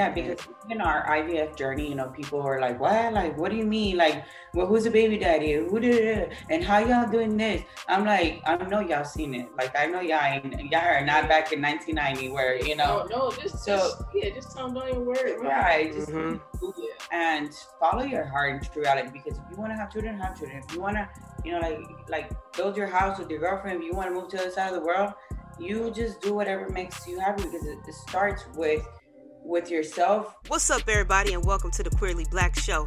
Yeah, because in our IVF journey, you know, people are like, "What? Like, what do you mean? Like, well, who's the baby daddy? Who did it? And how y'all doing this?" I'm like, I know y'all seen it. Like, I know y'all ain't, y'all are not back in 1990 where you know. No, no, just so just, yeah, just tell them don't even worry. Right. Just, mm-hmm. And follow your heart and true reality because if you want to have children, have children. If you want to, you know, like like build your house with your girlfriend. If you want to move to the other side of the world, you just do whatever makes you happy because it, it starts with with yourself. What's up, everybody, and welcome to the Queerly Blax Show.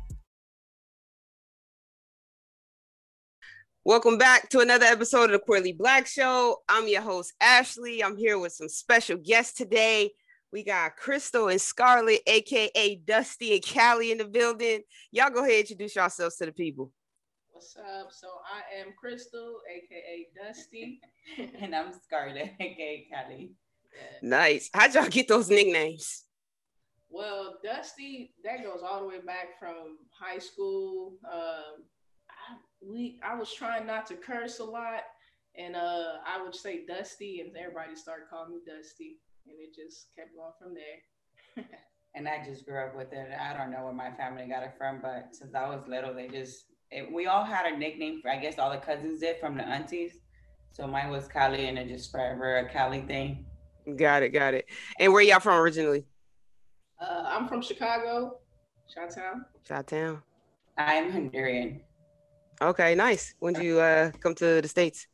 Welcome back to another episode of the Queerly Blax Show. I'm your host, Ashley. I'm here with some special guests today. We got Krystle and Scarlet, aka Dusty and Cali in the building. Y'all go ahead and introduce yourselves to the people. What's up? So I am Krystle, aka Dusty. and I'm Scarlet, aka Cali. Nice. How'd y'all get those nicknames? Well, Dusty, that goes all the way back from high school. Um, we I was trying not to curse a lot, and uh, I would say Dusty, and everybody started calling me Dusty, and it just kept going from there. and I just grew up with it. I don't know where my family got it from, but since I was little, they just it, we all had a nickname. For, I guess all the cousins did from the aunties. So mine was Cali, and it just forever a Cali thing. Got it, got it. And where y'all from originally? Uh, I'm from Chicago, Chi-Town. Chi-Town. I'm Honduran. Okay, nice. When did you uh, come to the States?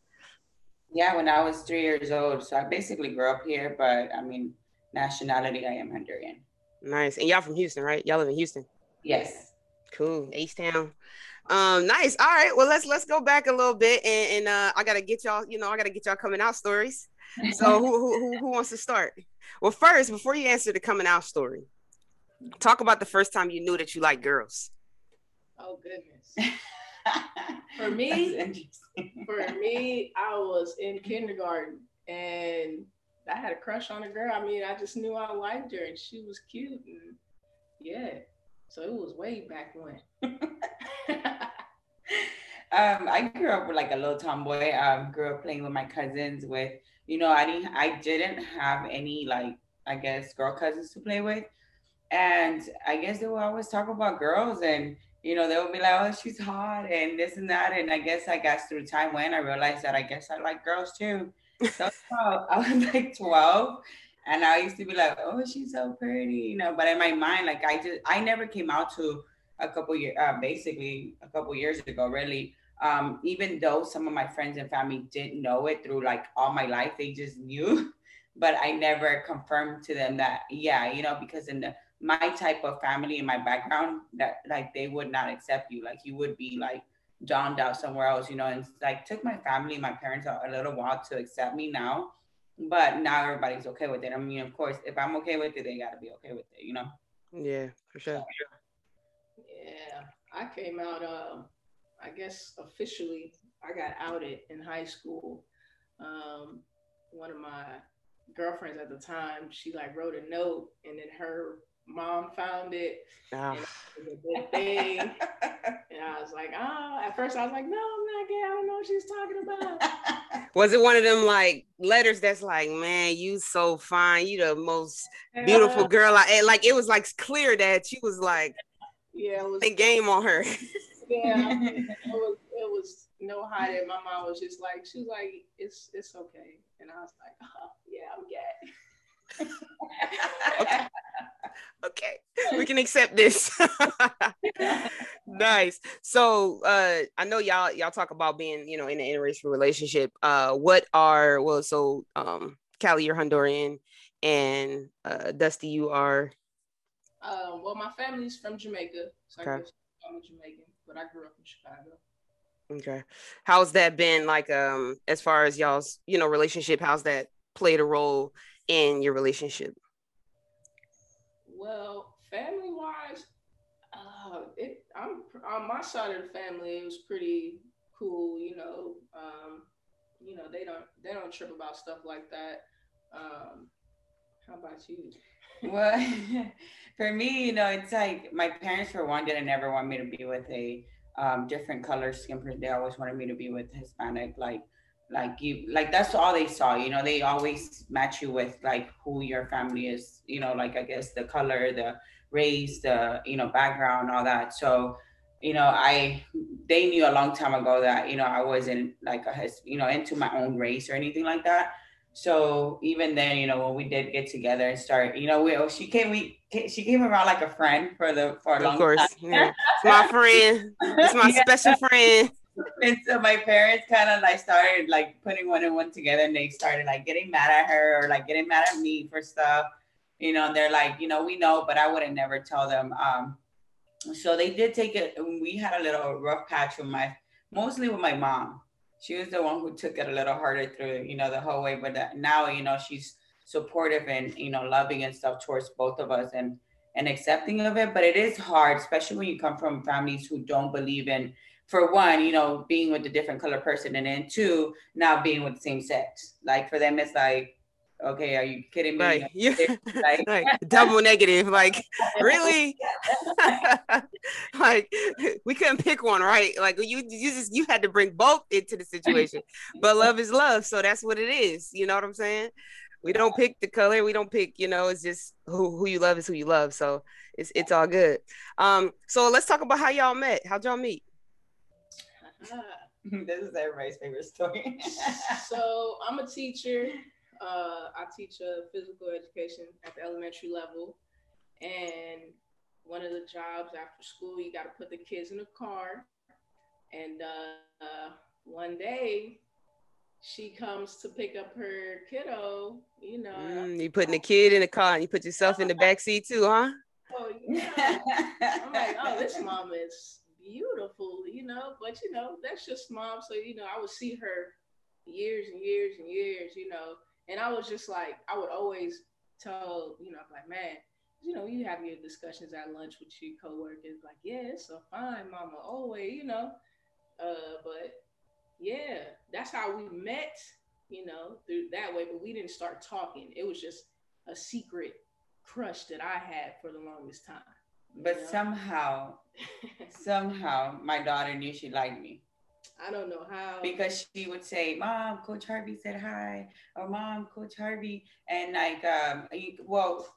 Yeah, when I was three years old. So I basically grew up here, but I mean, nationality, I am Honduran. Nice. And y'all from Houston, right? Y'all live in Houston? Yes. Cool. East Town. Um, nice. All right. Well, let's let's go back a little bit, and, and uh, I gotta get y'all. You know, I gotta get y'all coming out stories. So who, who who who wants to start? Well, first, before you answer the coming out story, talk about the first time you knew that you like girls. Oh goodness. for me, for me, I was in kindergarten and I had a crush on a girl. I mean, I just knew I liked her and she was cute and yeah. So it was way back when. um, I grew up with like a little tomboy. Um, grew up playing with my cousins. With you know, I didn't, I didn't have any like I guess girl cousins to play with, and I guess they would always talk about girls and you know, they would be like, oh, she's hot and this and that. And I guess I guess through time when I realized that I guess I like girls too. So I was like 12 and I used to be like, oh, she's so pretty, you know, but in my mind, like I just, I never came out to a couple years, uh, basically a couple years ago, really. Um, even though some of my friends and family didn't know it through like all my life, they just knew, but I never confirmed to them that, yeah, you know, because in the, my type of family and my background that like they would not accept you. Like you would be like downed out somewhere else you know and like took my family my parents a little while to accept me now but now everybody's okay with it. I mean of course if i'm okay with it they got to be okay with it you know? Yeah for sure. Yeah i came out uh i guess officially i got outed in high school. Um one of my girlfriends at the time she like wrote a note and then her mom found it. Oh. And it was a good thing. and I was like, oh, at first I was like, no, I'm not gay. I don't know what she's talking about. was it one of them like letters that's like, man, you so fine. You the most beautiful girl. I like it was like clear that she was like, yeah, it was a game on her. yeah, it was it was no hiding. My mom was just like, she was like, it's it's okay. And I was like, oh, yeah, I'm gay. Okay okay, we can accept this. nice. So uh I know y'all y'all talk about being, you know, in an interracial relationship. Uh what are well so um Cali, you're Honduran and uh Dusty, you are uh, well my family's from Jamaica. So okay. I am Jamaican, but I grew up in Chicago. Okay. How's that been like um as far as y'all's, you know, relationship? How's that played a role in your relationship? Well, family wise, uh, it I'm on my side of the family, it was pretty cool. You know, um, you know they don't they don't trip about stuff like that. Um, how about you? well, for me, you know, it's like my parents, for one, didn't ever want me to be with a um, different color skin person. They always wanted me to be with Hispanic, like, like you, like that's all they saw. You know, they always match you with like who your family is. You know, like I guess the color, the race, the you know background, all that. So, you know, I they knew a long time ago that you know I wasn't like a you know into my own race or anything like that. So even then, you know, when we did get together and start, you know, we oh, she came we she came around like a friend for the for a long time. of course, time. Yeah. It's my friend. It's my yeah. special friend. And so my parents kind of like started like putting one and one together, and they started like getting mad at her or like getting mad at me for stuff. You know, and they're like, you know, we know, but I wouldn't never tell them. Um, so they did take it. We had a little rough patch with my, mostly with my mom she was the one who took it a little harder through, you know, the whole way. But now, you know, she's supportive and you know, loving and stuff towards both of us and and accepting of it. But it is hard, especially when you come from families who don't believe in, for one, you know, being with a different color person, and then two, not being with the same sex. Like for them, it's like okay, are you kidding me? Right. Yeah. Like, like double negative. Like, really? like we couldn't pick one, right? Like you you just you had to bring both into the situation. But love is love. So that's what it is. You know what I'm saying? We don't pick the color, we don't pick, you know, it's just who, who you love is who you love. So it's it's all good. Um, so let's talk about how y'all met. How'd y'all meet? this is everybody's favorite story. so I'm a teacher uh, I teach uh, physical education at the elementary level, and one of the jobs after school, you got to put the kids in the car. And uh, uh, one day, she comes to pick up her kiddo. You know, mm, you putting the kid in the car, and you put yourself in the back seat too, huh? Oh yeah. I'm like, oh, this mom is beautiful, you know. But you know, that's just mom. So you know, I would see her years and years and years, you know, and I was just like, I would always tell, you know, like, man, you know, you have your discussions at lunch with your coworkers, like, yeah, it's a fine mama, always, you know. Uh, but yeah, that's how we met, you know, through that way. But we didn't start talking. It was just a secret crush that I had for the longest time. But know? somehow, somehow, my daughter knew she liked me. I don't know how. Because she would say, "Mom, Coach Harvey said hi," or "Mom, Coach Harvey," and like, um, well,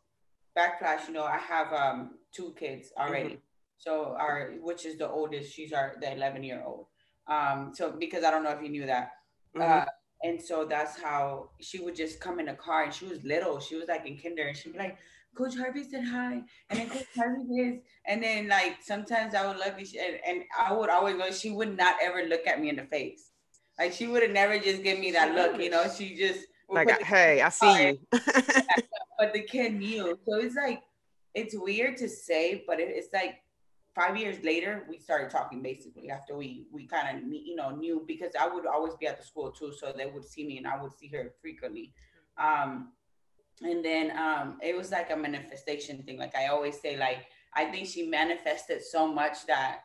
backlash. You know, I have um two kids already. Mm-hmm. So our, which is the oldest, she's our the 11 year old. Um, so because I don't know if you knew that. Mm-hmm. Uh, and so that's how she would just come in a car and she was little. She was like in kinder and she'd be like, Coach Harvey said hi, and then Coach Harvey is, and then like sometimes I would love you, and, and I would always go. She would not ever look at me in the face, like she would have never just give me that look, you know. She just like, hey, I see you. but the kid knew, so it's like it's weird to say, but it, it's like five years later we started talking basically after we we kind of you know knew because I would always be at the school too, so they would see me and I would see her frequently. Um, and then um, it was like a manifestation thing. Like I always say, like I think she manifested so much that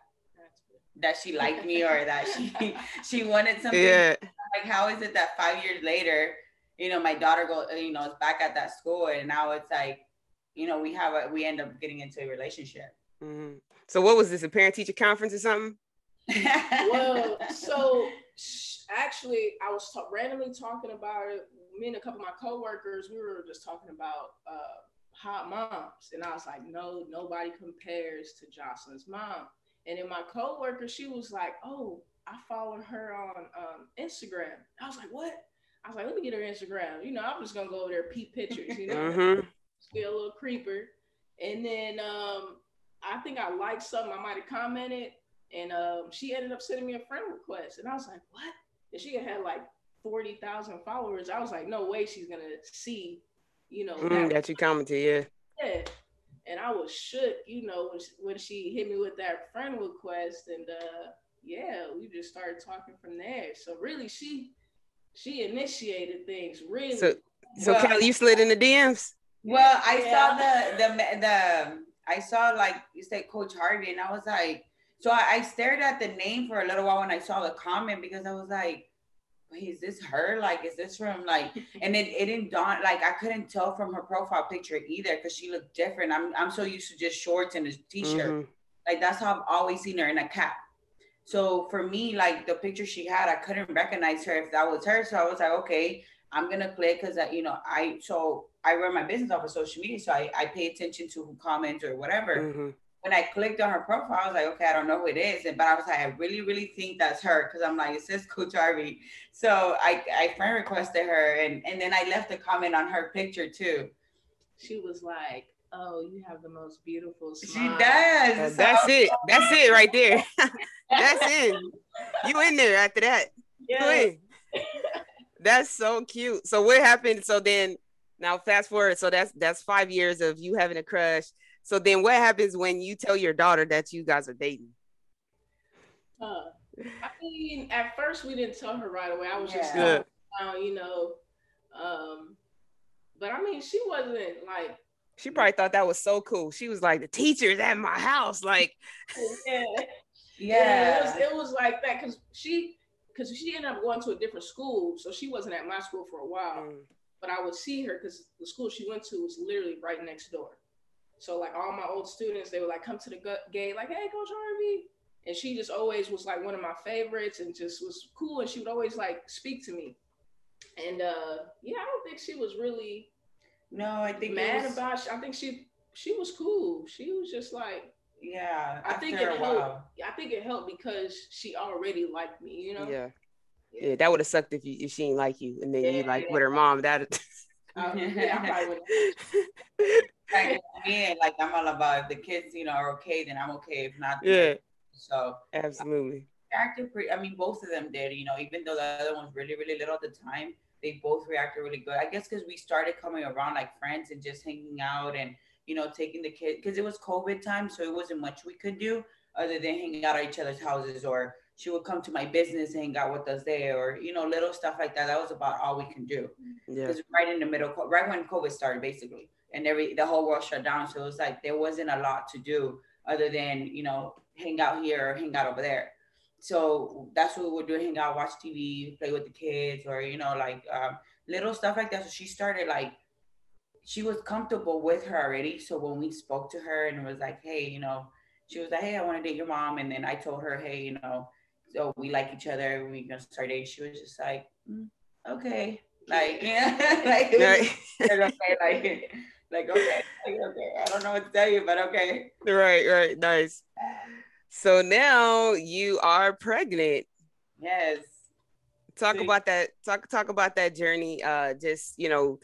that she liked me or that she she wanted something. Yeah. Like how is it that five years later, you know, my daughter go, you know, is back at that school, and now it's like, you know, we have a we end up getting into a relationship. Mm-hmm. So what was this? A parent teacher conference or something? well, so actually, I was t- randomly talking about it me and a couple of my coworkers, we were just talking about uh, hot moms, and I was like, no, nobody compares to Jocelyn's mom. And then my coworker, she was like, oh, I followed her on um, Instagram. I was like, what? I was like, let me get her Instagram. You know, I'm just gonna go over there peep pictures. You know, mm-hmm. be a little creeper. And then um, I think I liked something. I might have commented, and um, she ended up sending me a friend request, and I was like, what? And she had like 40,000 followers, I was like, no way she's going to see, you know, mm, that, that you commented, yeah. Yeah. And I was shook, you know, when she, when she hit me with that friend request. And uh, yeah, we just started talking from there. So really, she she initiated things, really. So, so well, Kelly, you slid in the DMs? Well, I yeah. saw the, the, the, I saw like you said Coach Harvey, and I was like, So I, I stared at the name for a little while when I saw the comment because I was like, Wait, is this her? Like, is this from like? And it, it didn't dawn like I couldn't tell from her profile picture either because she looked different. I'm I'm so used to just shorts and a t-shirt. Mm-hmm. Like that's how I've always seen her in a cap. So for me, like the picture she had, I couldn't recognize her if that was her. So I was like, okay, I'm gonna click because you know I so I run my business off of social media, so I, I pay attention to who comments or whatever. Mm-hmm. When I clicked on her profile, I was like, okay, I don't know who it is, and but I was like, I really, really think that's her because I'm like, it says Coach Harvey. So I I friend requested her, and and then I left a comment on her picture too. She was like, oh, you have the most beautiful smile. She does. that's it. That's it right there. that's it. You in there after that. Yeah. That's so cute. So what happened? So then now fast forward. So that's that's five years of you having a crush. So then what happens when you tell your daughter that you guys are dating? Uh, I mean, at first we didn't tell her right away. I was just yeah. uh, you know. Um, but I mean, she wasn't like she probably thought that was so cool. She was like, the teacher's at my house. Like, yeah, yeah, yeah it, was, it was like that because she, because she ended up going to a different school, so she wasn't at my school for a while. Mm. But I would see her because the school she went to was literally right next door. So like all my old students, they would like come to the gate, like, "Hey, Coach Harvey," and she just always was like one of my favorites and just was cool. And she would always like speak to me. And uh yeah, I don't think she was really no, I think mad was, about. I think she she was cool. She was just like yeah. I think it helped. I think it helped because she already liked me. You know. Yeah. Yeah, yeah that would have sucked if you if she didn't like you and then yeah, you like yeah. with her mom. That. um, yeah, I probably would. Like, yeah, like I'm all about if the kids, you know, are okay, then I'm okay. If not, yeah. So absolutely. Acted pretty. I mean, both of them did. You know, even though the other one was really, really little at the time, they both reacted really good. I guess because we started coming around like friends and just hanging out and you know taking the kids because it was COVID time, so it wasn't much we could do other than hanging out at each other's houses or she would come to my business and hang out with us there or you know little stuff like that that was about all we can do yeah right in the middle right when covid started basically and every the whole world shut down. So it was like there wasn't a lot to do other than you know hang out here or hang out over there. So that's what we would do hang out watch tv play with the kids or you know like um, little stuff like that. So she started like she was comfortable with her already. So when we spoke to her and was like hey you know she was like hey i want to date your mom. And then i told her hey you know so we like each other. We gonna start dating. She was just like mm, okay. Like yeah like, okay like like okay like, okay i don't know what to tell you but okay right right nice so now you are pregnant. Yes. Talk See? about that. Talk talk about that journey. Uh, just you know,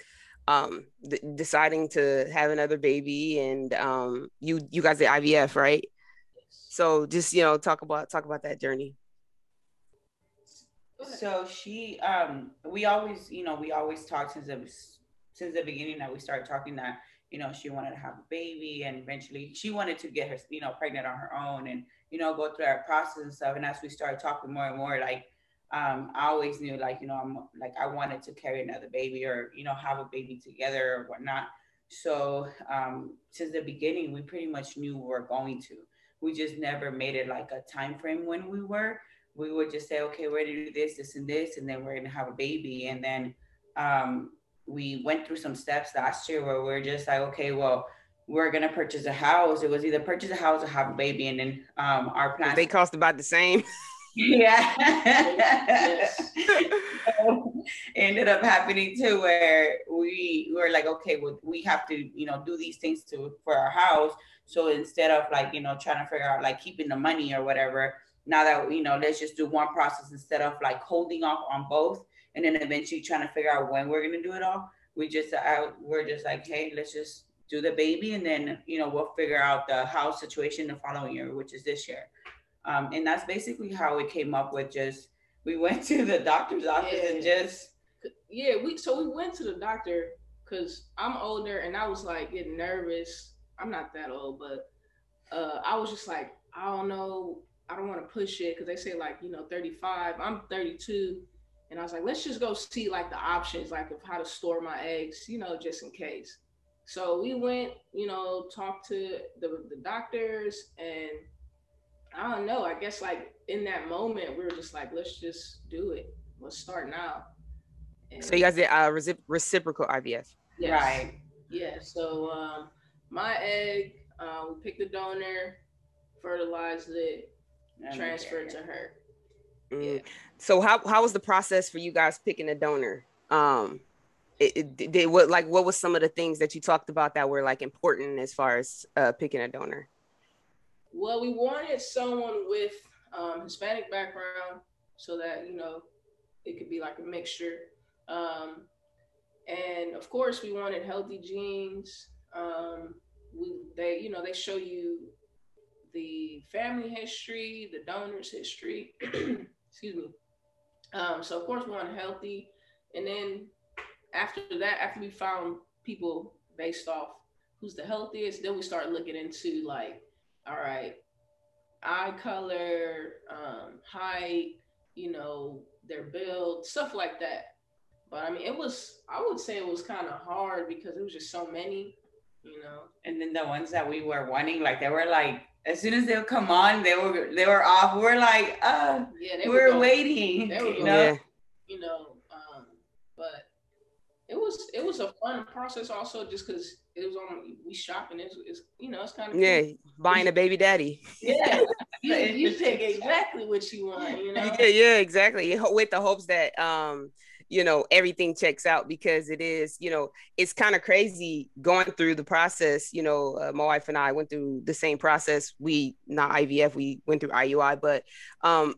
um, th- deciding to have another baby, and um, you you guys did IVF, right? So just you know, talk about talk about that journey. So she, um, we always, you know, we always talk since the since the beginning that we started talking that you know she wanted to have a baby, and eventually she wanted to get her, you know, pregnant on her own, and you know, go through that process and stuff. And as we started talking more and more, like, um, I always knew, like, you know, I'm like, I wanted to carry another baby or, you know, have a baby together or whatnot. So, um, since the beginning, we pretty much knew we were going to. We just never made it like a time frame when we were. We would just say, okay, we're gonna do this, this, and this, and then we're gonna have a baby. And then um, we went through some steps last year where we are just like, okay, well, we're gonna purchase a house. It was either purchase a house or have a baby, and then um, our plan. They cost about the same. yeah. so ended up happening too, where we were like, okay, well, we have to, you know, do these things to for our house. So instead of like, you know, trying to figure out like keeping the money or whatever, now that you know, let's just do one process instead of like holding off on both, and then eventually trying to figure out when we're gonna do it all. We just, uh, we're just like, hey, let's just do the baby, and then you know we'll figure out the house situation the following year, which is this year. Um, and that's basically how we came up with just we went to the doctor's office yeah. and just yeah we so we went to the doctor because I'm older and I was like getting nervous. I'm not that old, but uh, I was just like I don't know. I don't want to push it because they say like you know 35. I'm 32, and I was like let's just go see like the options like of how to store my eggs, you know, just in case. So we went, you know, talked to the, the doctors and I don't know. I guess like in that moment, we were just like, let's just do it. Let's start now. And so you guys did uh, reciprocal IVF. Yes. Right. Yeah. So um, my egg, uh, we picked the donor, fertilized it, and transferred to her. Mm. Yeah. So how how was the process for you guys picking a donor? Um, it, it, did what like what was some of the things that you talked about that were like important as far as uh, picking a donor? Well, we wanted someone with um, Hispanic background so that you know it could be like a mixture. Um, and of course, we wanted healthy genes. Um, we they you know they show you the family history, the donor's history. Excuse me. Um, so of course we want healthy, and then after that, after we found people based off who's the healthiest, then we start looking into like, all right, eye color, um, height, you know, their build, stuff like that. But I mean, it was, I would say it was kind of hard because it was just so many, you know. And then the ones that we were wanting, like, they were like, as soon as they would come on, they were they were off. We're like, uh, yeah, they we're waiting. They were you know, yeah. you know. Um, but it was it was a fun process also, just because it was on we shopping. It's, it's you know it's kind of yeah, cool. buying a baby daddy. Yeah, you, you pick exactly what you want. You know. Yeah, yeah, exactly. With the hopes that um you know everything checks out because it is you know it's kind of crazy going through the process you know uh, my wife and i went through the same process we not ivf we went through iui but um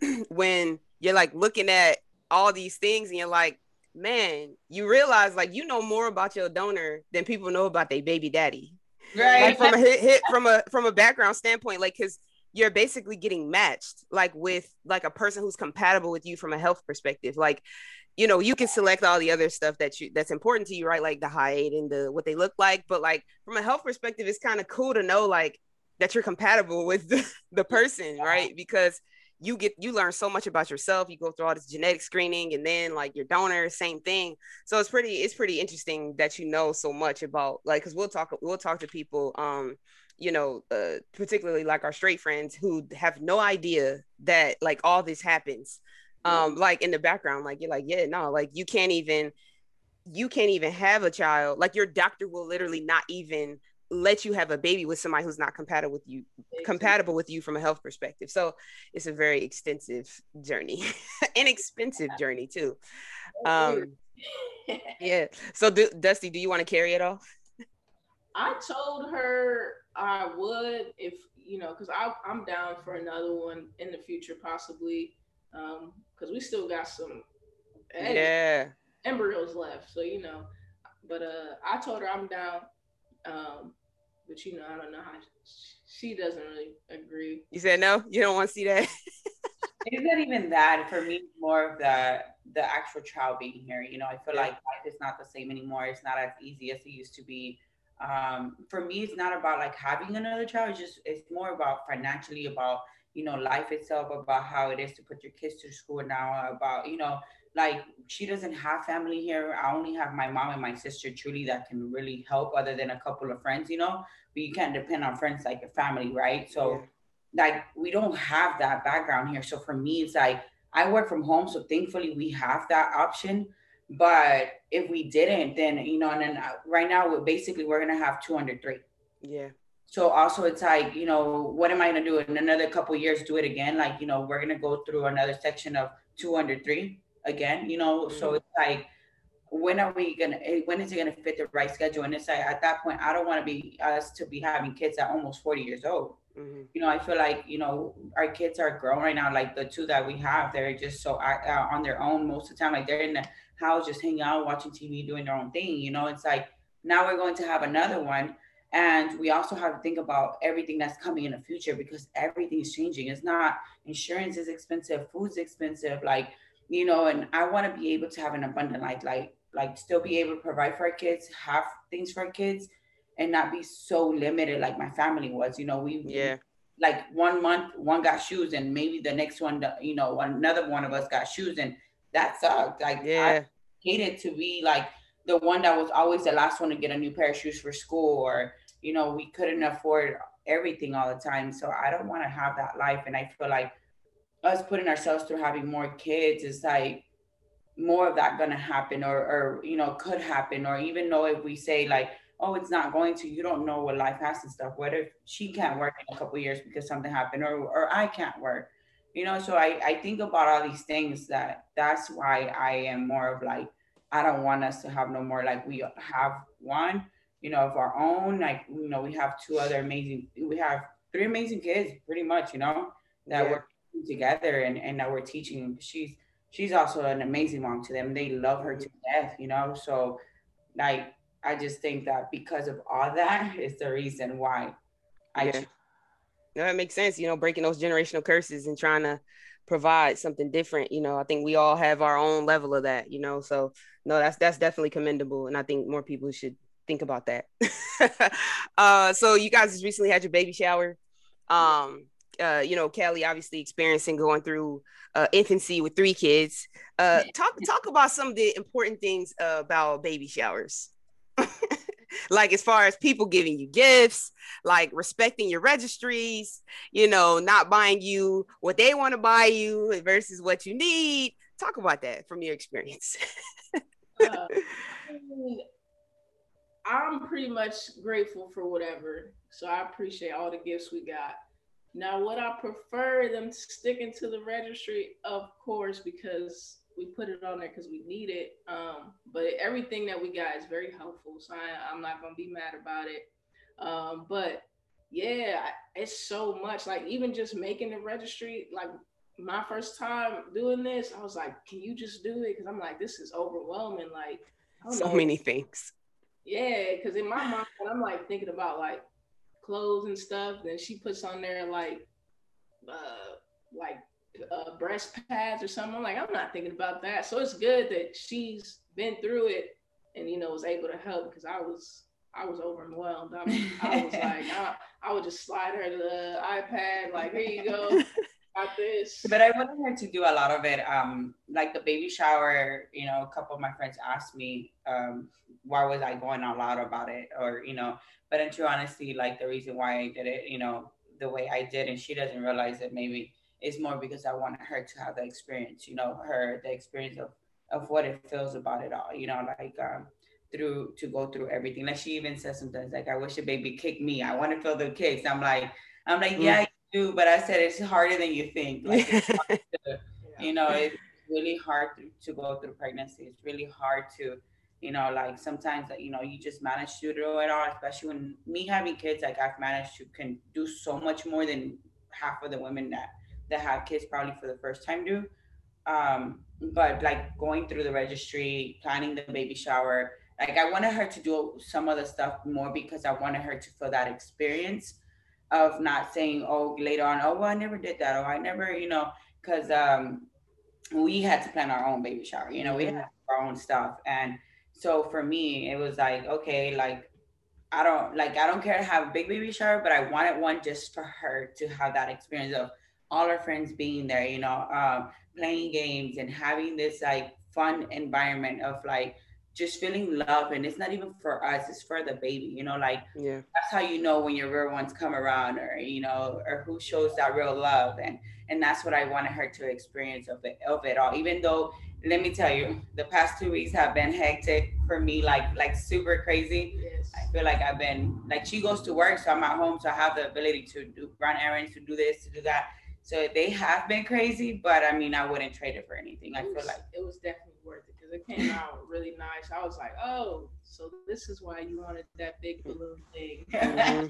when you're like looking at all these things and you're like man, you realize like you know more about your donor than people know about their baby daddy. Right. Like from a hit, hit from a from a background standpoint, like because you're basically getting matched like with like a person who's compatible with you from a health perspective. Like, you know, you can select all the other stuff that you that's important to you, right? Like the height and the what they look like. But like from a health perspective, it's kind of cool to know like that you're compatible with the, the person, right? Because you get you learn so much about yourself you go through all this genetic screening and then like your donor same thing so it's pretty it's pretty interesting that you know so much about like because we'll talk we'll talk to people um you know uh, particularly like our straight friends who have no idea that like all this happens. Um like in the background like you're like yeah no like you can't even you can't even have a child. Like your doctor will literally not even let you have a baby with somebody who's not compatible with you compatible with you from a health perspective. So it's a very extensive journey inexpensive journey too. Um yeah. So do, dusty do you want to carry it off? I told her i would if you know because i'm down for another one in the future possibly um because we still got some yeah embryos left so you know but uh i told her i'm down um, but you know, I don't know how she doesn't really agree. You said no. You don't want to see that. it's not even that. For me, more of the the actual child being here. You know, I feel yeah. like life is not the same anymore. It's not as easy as it used to be. Um, for me, it's not about like having another child. It's just it's more about financially about you know life itself, about how it is to put your kids to school now, about you know like she doesn't have family here. I only have my mom and my sister truly that can really help other than a couple of friends, you know. But you can't depend on friends like your family, right? So yeah. like we don't have that background here. So for me, it's like I work from home. So thankfully we have that option. But if we didn't, then you know, and then uh, right now we're basically we're gonna have two under three. Yeah. So also it's like, you know, what am I gonna do in another couple years, do it again? Like, you know, we're gonna go through another section of two under three again, you know. Mm-hmm. So it's like, when are we gonna? Eh, when is it gonna fit the right schedule? And it's like at that point, I don't want to be us to be having kids at almost forty years old. Mm-hmm. You know, I feel like you know our kids are grown right now. Like the two that we have, they're just so uh, on their own most of the time. Like they're in the house just hanging out, watching TV, doing their own thing. You know, it's like now we're going to have another one. And we also have to think about everything that's coming in the future because everything is changing. It's not insurance is expensive, food's expensive, like you know, and I want to be able to have an abundant life, like like still be able to provide for our kids, have things for our kids, and not be so limited like my family was. You know, we yeah. Like one month, one got shoes, and maybe the next one, you know, another one of us got shoes, and that sucked. Like yeah. I hated to be like the one that was always the last one to get a new pair of shoes for school, or you know, we couldn't afford everything all the time. So I don't want to have that life. And I feel like us putting ourselves through having more kids is like more of that gonna happen or or you know could happen or even though if we say like oh it's not going to you don't know what life has and stuff what if she can't work in a couple years because something happened or or i can't work you know so i i think about all these things that that's why i am more of like i don't want us to have no more like we have one you know of our own like you know we have two other amazing we have three amazing kids pretty much you know that yeah. we're together and and that we're teaching she's she's also an amazing mom to them they love her to death you know so like i just think that because of all that is the reason why i yeah. No it makes sense you know breaking those generational curses and trying to provide something different you know i think we all have our own level of that you know so no that's that's definitely commendable and i think more people should think about that. Uh so you guys just recently had your baby shower. Um uh you know kelly obviously experiencing going through uh infancy with three kids. Uh talk talk about some of the important things uh, about baby showers like as far as people giving you gifts, like respecting your registries, you know, not buying you what they want to buy you versus what you need. Talk about that from your experience. uh, I'm pretty much grateful for whatever. So I appreciate all the gifts we got. Now, would I prefer them sticking to the registry? Of course, because we put it on there because we need it. Um, but everything that we got is very helpful, so I, am not gonna be mad about it. Um, but yeah, it's so much. Like even just making the registry, like my first time doing this, I was like, "Can you just do it?" Because I'm like, "This is overwhelming." Like so know. many things. Yeah, because in my mind, when I'm like thinking about like clothes and stuff. Then she puts on there like, uh, like uh, breast pads or something. I'm like, I'm not thinking about that. So it's good that she's been through it and you know was able to help because I was I was overwhelmed. I, I was like, I, I, would just slide her the iPad, like, here you go, got this. But I wanted her to do a lot of it. Um, like the baby shower, you know, a couple of my friends asked me, um, why was I going out loud about it, or you know. But in true honesty, like the reason why I did it, you know, the way I did, and she doesn't realize it maybe is more because I wanted her to have the experience, you know, her the experience of of what it feels about it all, you know, like um, through to go through everything. Like she even says sometimes, like, I wish a baby kicked me. I want to feel the kicks. I'm like, I'm like, yeah, mm. you do, but I said it's harder than you think. Like, to, you know, it's really hard to, to go through pregnancy. It's really hard to, you know, like sometimes that you know you just manage to do it all. Especially when me having kids, like I've managed to can do so much more than half of the women that that have kids probably for the first time do. Um, but like going through the registry, planning the baby shower, like I wanted her to do some of the stuff more because I wanted her to feel that experience of not saying, oh, later on, oh, well, I never did that, Oh, I never, you know, because um, we had to plan our own baby shower, you know, we had our own stuff. And so for me, it was like, okay, like, I don't like I don't care to have a big baby shower, but I wanted one just for her to have that experience of all our friends being there, you know, um, playing games and having this like fun environment of like just feeling love. And it's not even for us, it's for the baby, you know, like yeah. that's how you know when your real ones come around or, you know, or who shows that real love. And and that's what I wanted her to experience of it of it all. Even though let me tell you, the past two weeks have been hectic for me, like like super crazy. Yes. I feel like I've been like she goes to work, so I'm at home, so I have the ability to do run errands, to do this, to do that. So they have been crazy, but I mean, I wouldn't trade it for anything. I was, feel like it was definitely worth it because it came out really nice. I was like, oh, so this is why you wanted that big balloon thing. mm-hmm.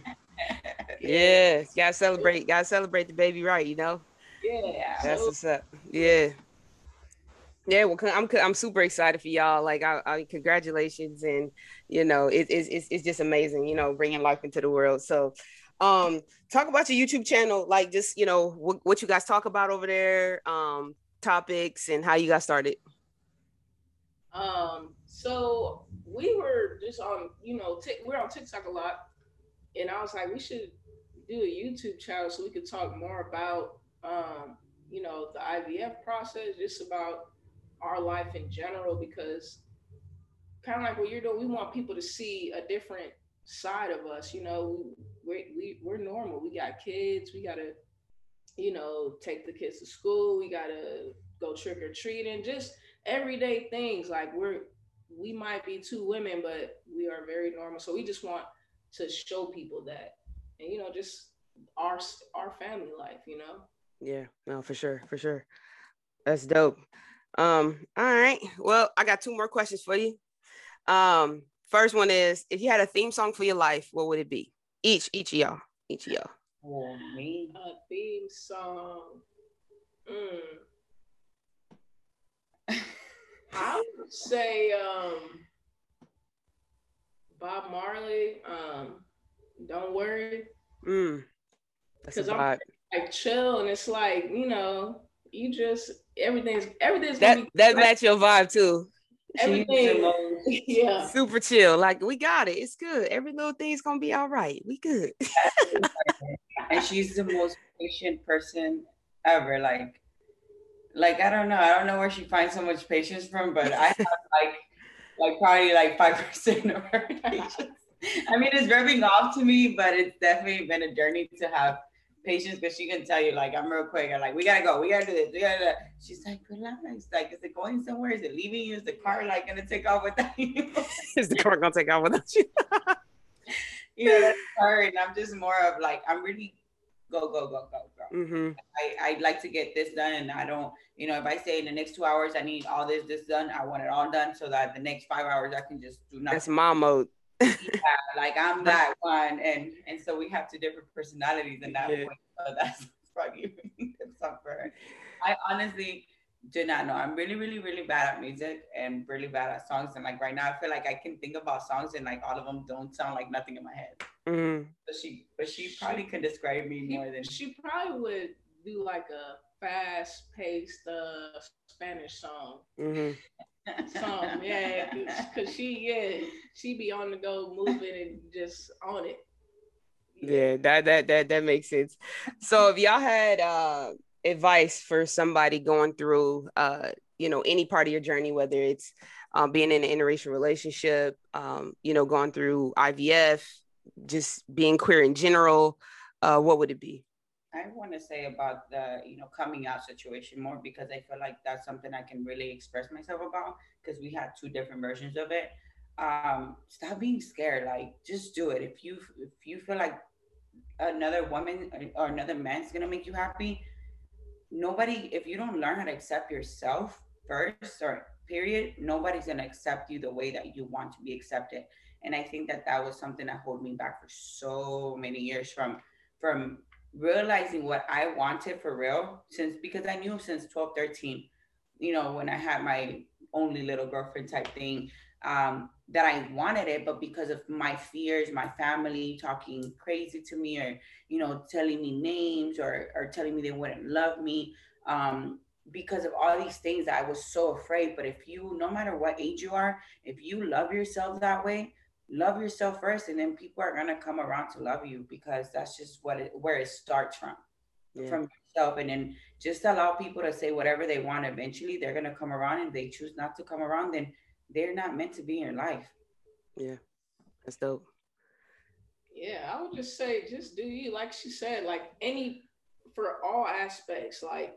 yeah, gotta celebrate. Gotta celebrate the baby, right? You know. Yeah, that's so, what's up. Yeah. Yeah, well, I'm I'm super excited for y'all. Like, I, I congratulations, and you know, it, it's it's just amazing. You know, bringing life into the world. So, um, talk about your YouTube channel, like just you know what, what you guys talk about over there, um, topics, and how you got started. Um, so we were just on, you know, t- we're on TikTok a lot, and I was like, we should do a YouTube channel so we could talk more about, um, you know, the IVF process, just about our life in general, because kind of like what you're doing, we want people to see a different side of us. You know, we we we're normal. We got kids. We gotta, you know, take the kids to school. We gotta go trick or treating. Just everyday things. Like we're we might be two women, but we are very normal. So we just want to show people that, and you know, just our our family life. You know. Yeah. No, for sure. For sure. That's dope. Um. All right. Well, I got two more questions for you. Um. First one is, if you had a theme song for your life, what would it be? Each, each of y'all, each of y'all. Oh, me. A theme song. Mm. I would say um, Bob Marley. Um, don't worry. Mm. Because I'm like chill, and it's like you know, you just everything's everything's that that match your vibe too. Everything, yeah, super chill. Like we got it. It's good. Every little thing's gonna be all right. We good. and she's the most patient person ever. Like, like I don't know. I don't know where she finds so much patience from, but I have like, like probably like five percent of her patience. I mean, it's rubbing off to me, but it's definitely been a journey to have patience because she can tell you like I'm real quick. I'm like, we gotta go, we gotta do this, we gotta do that. She's like, relax. Like, is it going somewhere? Is it leaving you? Is the car like gonna take off without you? is the car gonna take off without you? you know, that's her. And I'm just more of like, I'm really go, go, go, go, go. Mm-hmm. I, I'd like to get this done and I don't, you know, if I say in the next two hours I need all this, this done, I want it all done so that the next five hours I can just do nothing. That's my mode. Yeah, like I'm that one, and and so we have two different personalities in that yeah. point. So that's probably that's for her. I honestly do not know. I'm really, really, really bad at music and really bad at songs. And like right now, I feel like I can think about songs and like all of them don't sound like nothing in my head. Mm-hmm. But she, but she probably could describe me more than she probably would do like a fast-paced uh, Spanish song. Mm-hmm song, yeah, cause she, yeah, she be on the go, moving and just on it. Yeah. yeah, that that that that makes sense. So if y'all had uh advice for somebody going through uh you know any part of your journey, whether it's um, being in an interracial relationship, um, you know, going through IVF, just being queer in general, uh, what would it be? I want to say about the you know coming out situation more because I feel like that's something I can really express myself about because we had two different versions of it. Um, stop being scared. Like just do it. If you if you feel like another woman or another man's gonna make you happy, nobody. If you don't learn how to accept yourself first or period, nobody's gonna accept you the way that you want to be accepted. And I think that that was something that held me back for so many years from from realizing what I wanted for real since because I knew since 12, 13, you know, when I had my only little girlfriend type thing, um, that I wanted it, but because of my fears, my family talking crazy to me or, you know, telling me names or, or telling me they wouldn't love me, um, because of all these things, I was so afraid. But if you, no matter what age you are, if you love yourself that way, love yourself first and then people are going to come around to love you because that's just what it where it starts from yeah. from yourself and then just allow people to say whatever they want. Eventually they're going to come around and they choose not to come around then they're not meant to be in your life. Yeah that's dope. Yeah i would just say just do you like she said like any for all aspects like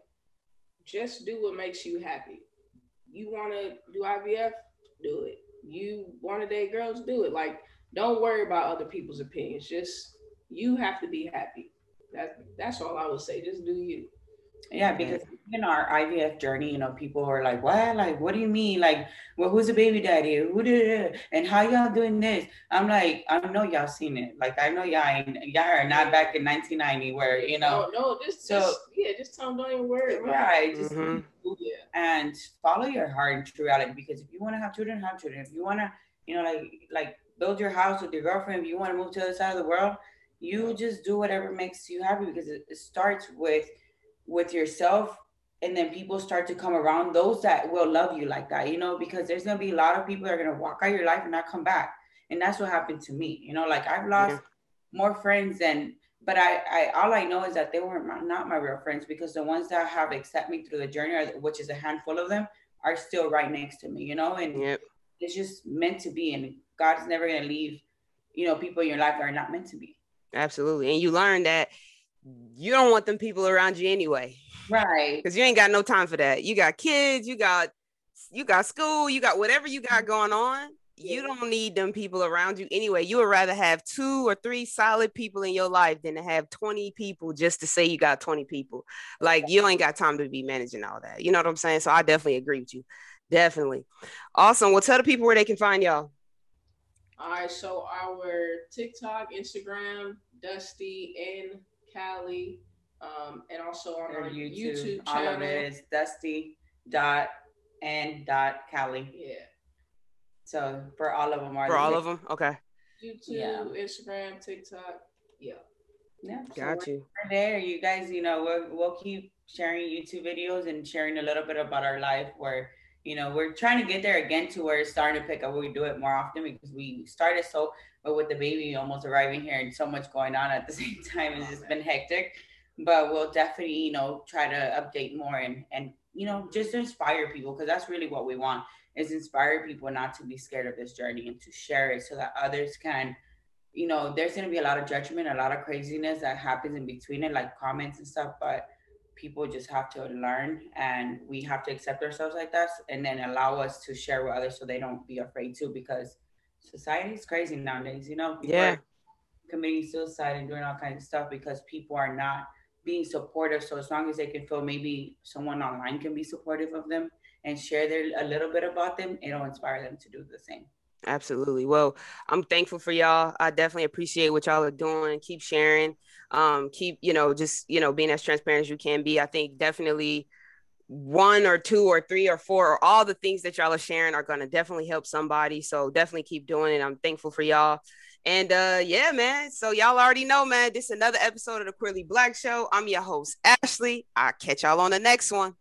just do what makes you happy. You want to do ivf do it. You want to date girls, do it. Like, don't worry about other people's opinions. Just you have to be happy. That that's all I would say. Just do you. Yeah, because in our IVF journey, you know, people are like, "What? Like, what do you mean? Like, well, who's the baby daddy? Who did it? And how y'all doing this?" I'm like, I know y'all seen it. Like, I know y'all y'all are not back in 1990 where you know. No, no, just so just, yeah, just tell them don't even worry. Right, just mm-hmm. and follow your heart and true reality. Because if you want to have children, have children. If you want to, you know, like like build your house with your girlfriend. If you want to move to the other side of the world, you just do whatever makes you happy. Because it, it starts with with yourself and then people start to come around those that will love you like that you know because there's going to be a lot of people that are going to walk out your life and not come back and that's what happened to me you know like i've lost yeah. more friends than but I, I all i know is that they were not my real friends because the ones that have accepted me through the journey which is a handful of them are still right next to me you know and yep. it's just meant to be and god's never going to leave you know people in your life that are not meant to be Absolutely. And you learn that you don't want them people around you anyway. Right. Because you ain't got no time for that. You got kids, you got you got school, you got whatever you got going on. You don't need them people around you anyway. You would rather have two or three solid people in your life than to have 20 people just to say you got 20 people. Like you ain't got time to be managing all that. You know what I'm saying? So I definitely agree with you. Definitely. Awesome. Well, tell the people where they can find y'all. All right. So our TikTok, Instagram, Dusty and Cali, um, and also on our YouTube, YouTube channel. All of it is Dusty dot and dot Cali. Yeah. So for all of them, are for all of them, okay. YouTube, yeah. Instagram, TikTok, yeah. Yeah, got so you. We're there, you guys. You know, we'll we'll keep sharing YouTube videos and sharing a little bit about our life. Where you know we're trying to get there again to where it's starting to pick up. We do it more often because we started so, but with the baby almost arriving here and so much going on at the same time, it's just been hectic. But we'll definitely, you know, try to update more and and you know just inspire people because that's really what we want is inspire people not to be scared of this journey and to share it so that others can you know there's going to be a lot of judgment a lot of craziness that happens in between it like comments and stuff but people just have to learn and we have to accept ourselves like that and then allow us to share with others so they don't be afraid too because society is crazy nowadays you know people yeah committing suicide and doing all kinds of stuff because people are not being supportive so as long as they can feel maybe someone online can be supportive of them and share their a little bit about them, it'll inspire them to do the same. Absolutely. Well, I'm thankful for y'all. I definitely appreciate what y'all are doing. Keep sharing. Um, keep, you know, just, you know, being as transparent as you can be. I think definitely one or two or three or four or all the things that y'all are sharing are going to definitely help somebody. So definitely keep doing it. I'm thankful for y'all. And uh yeah, man. So y'all already know, man. This is another episode of the Queerly Blax Show. I'm your host, Ashley. I'll catch y'all on the next one.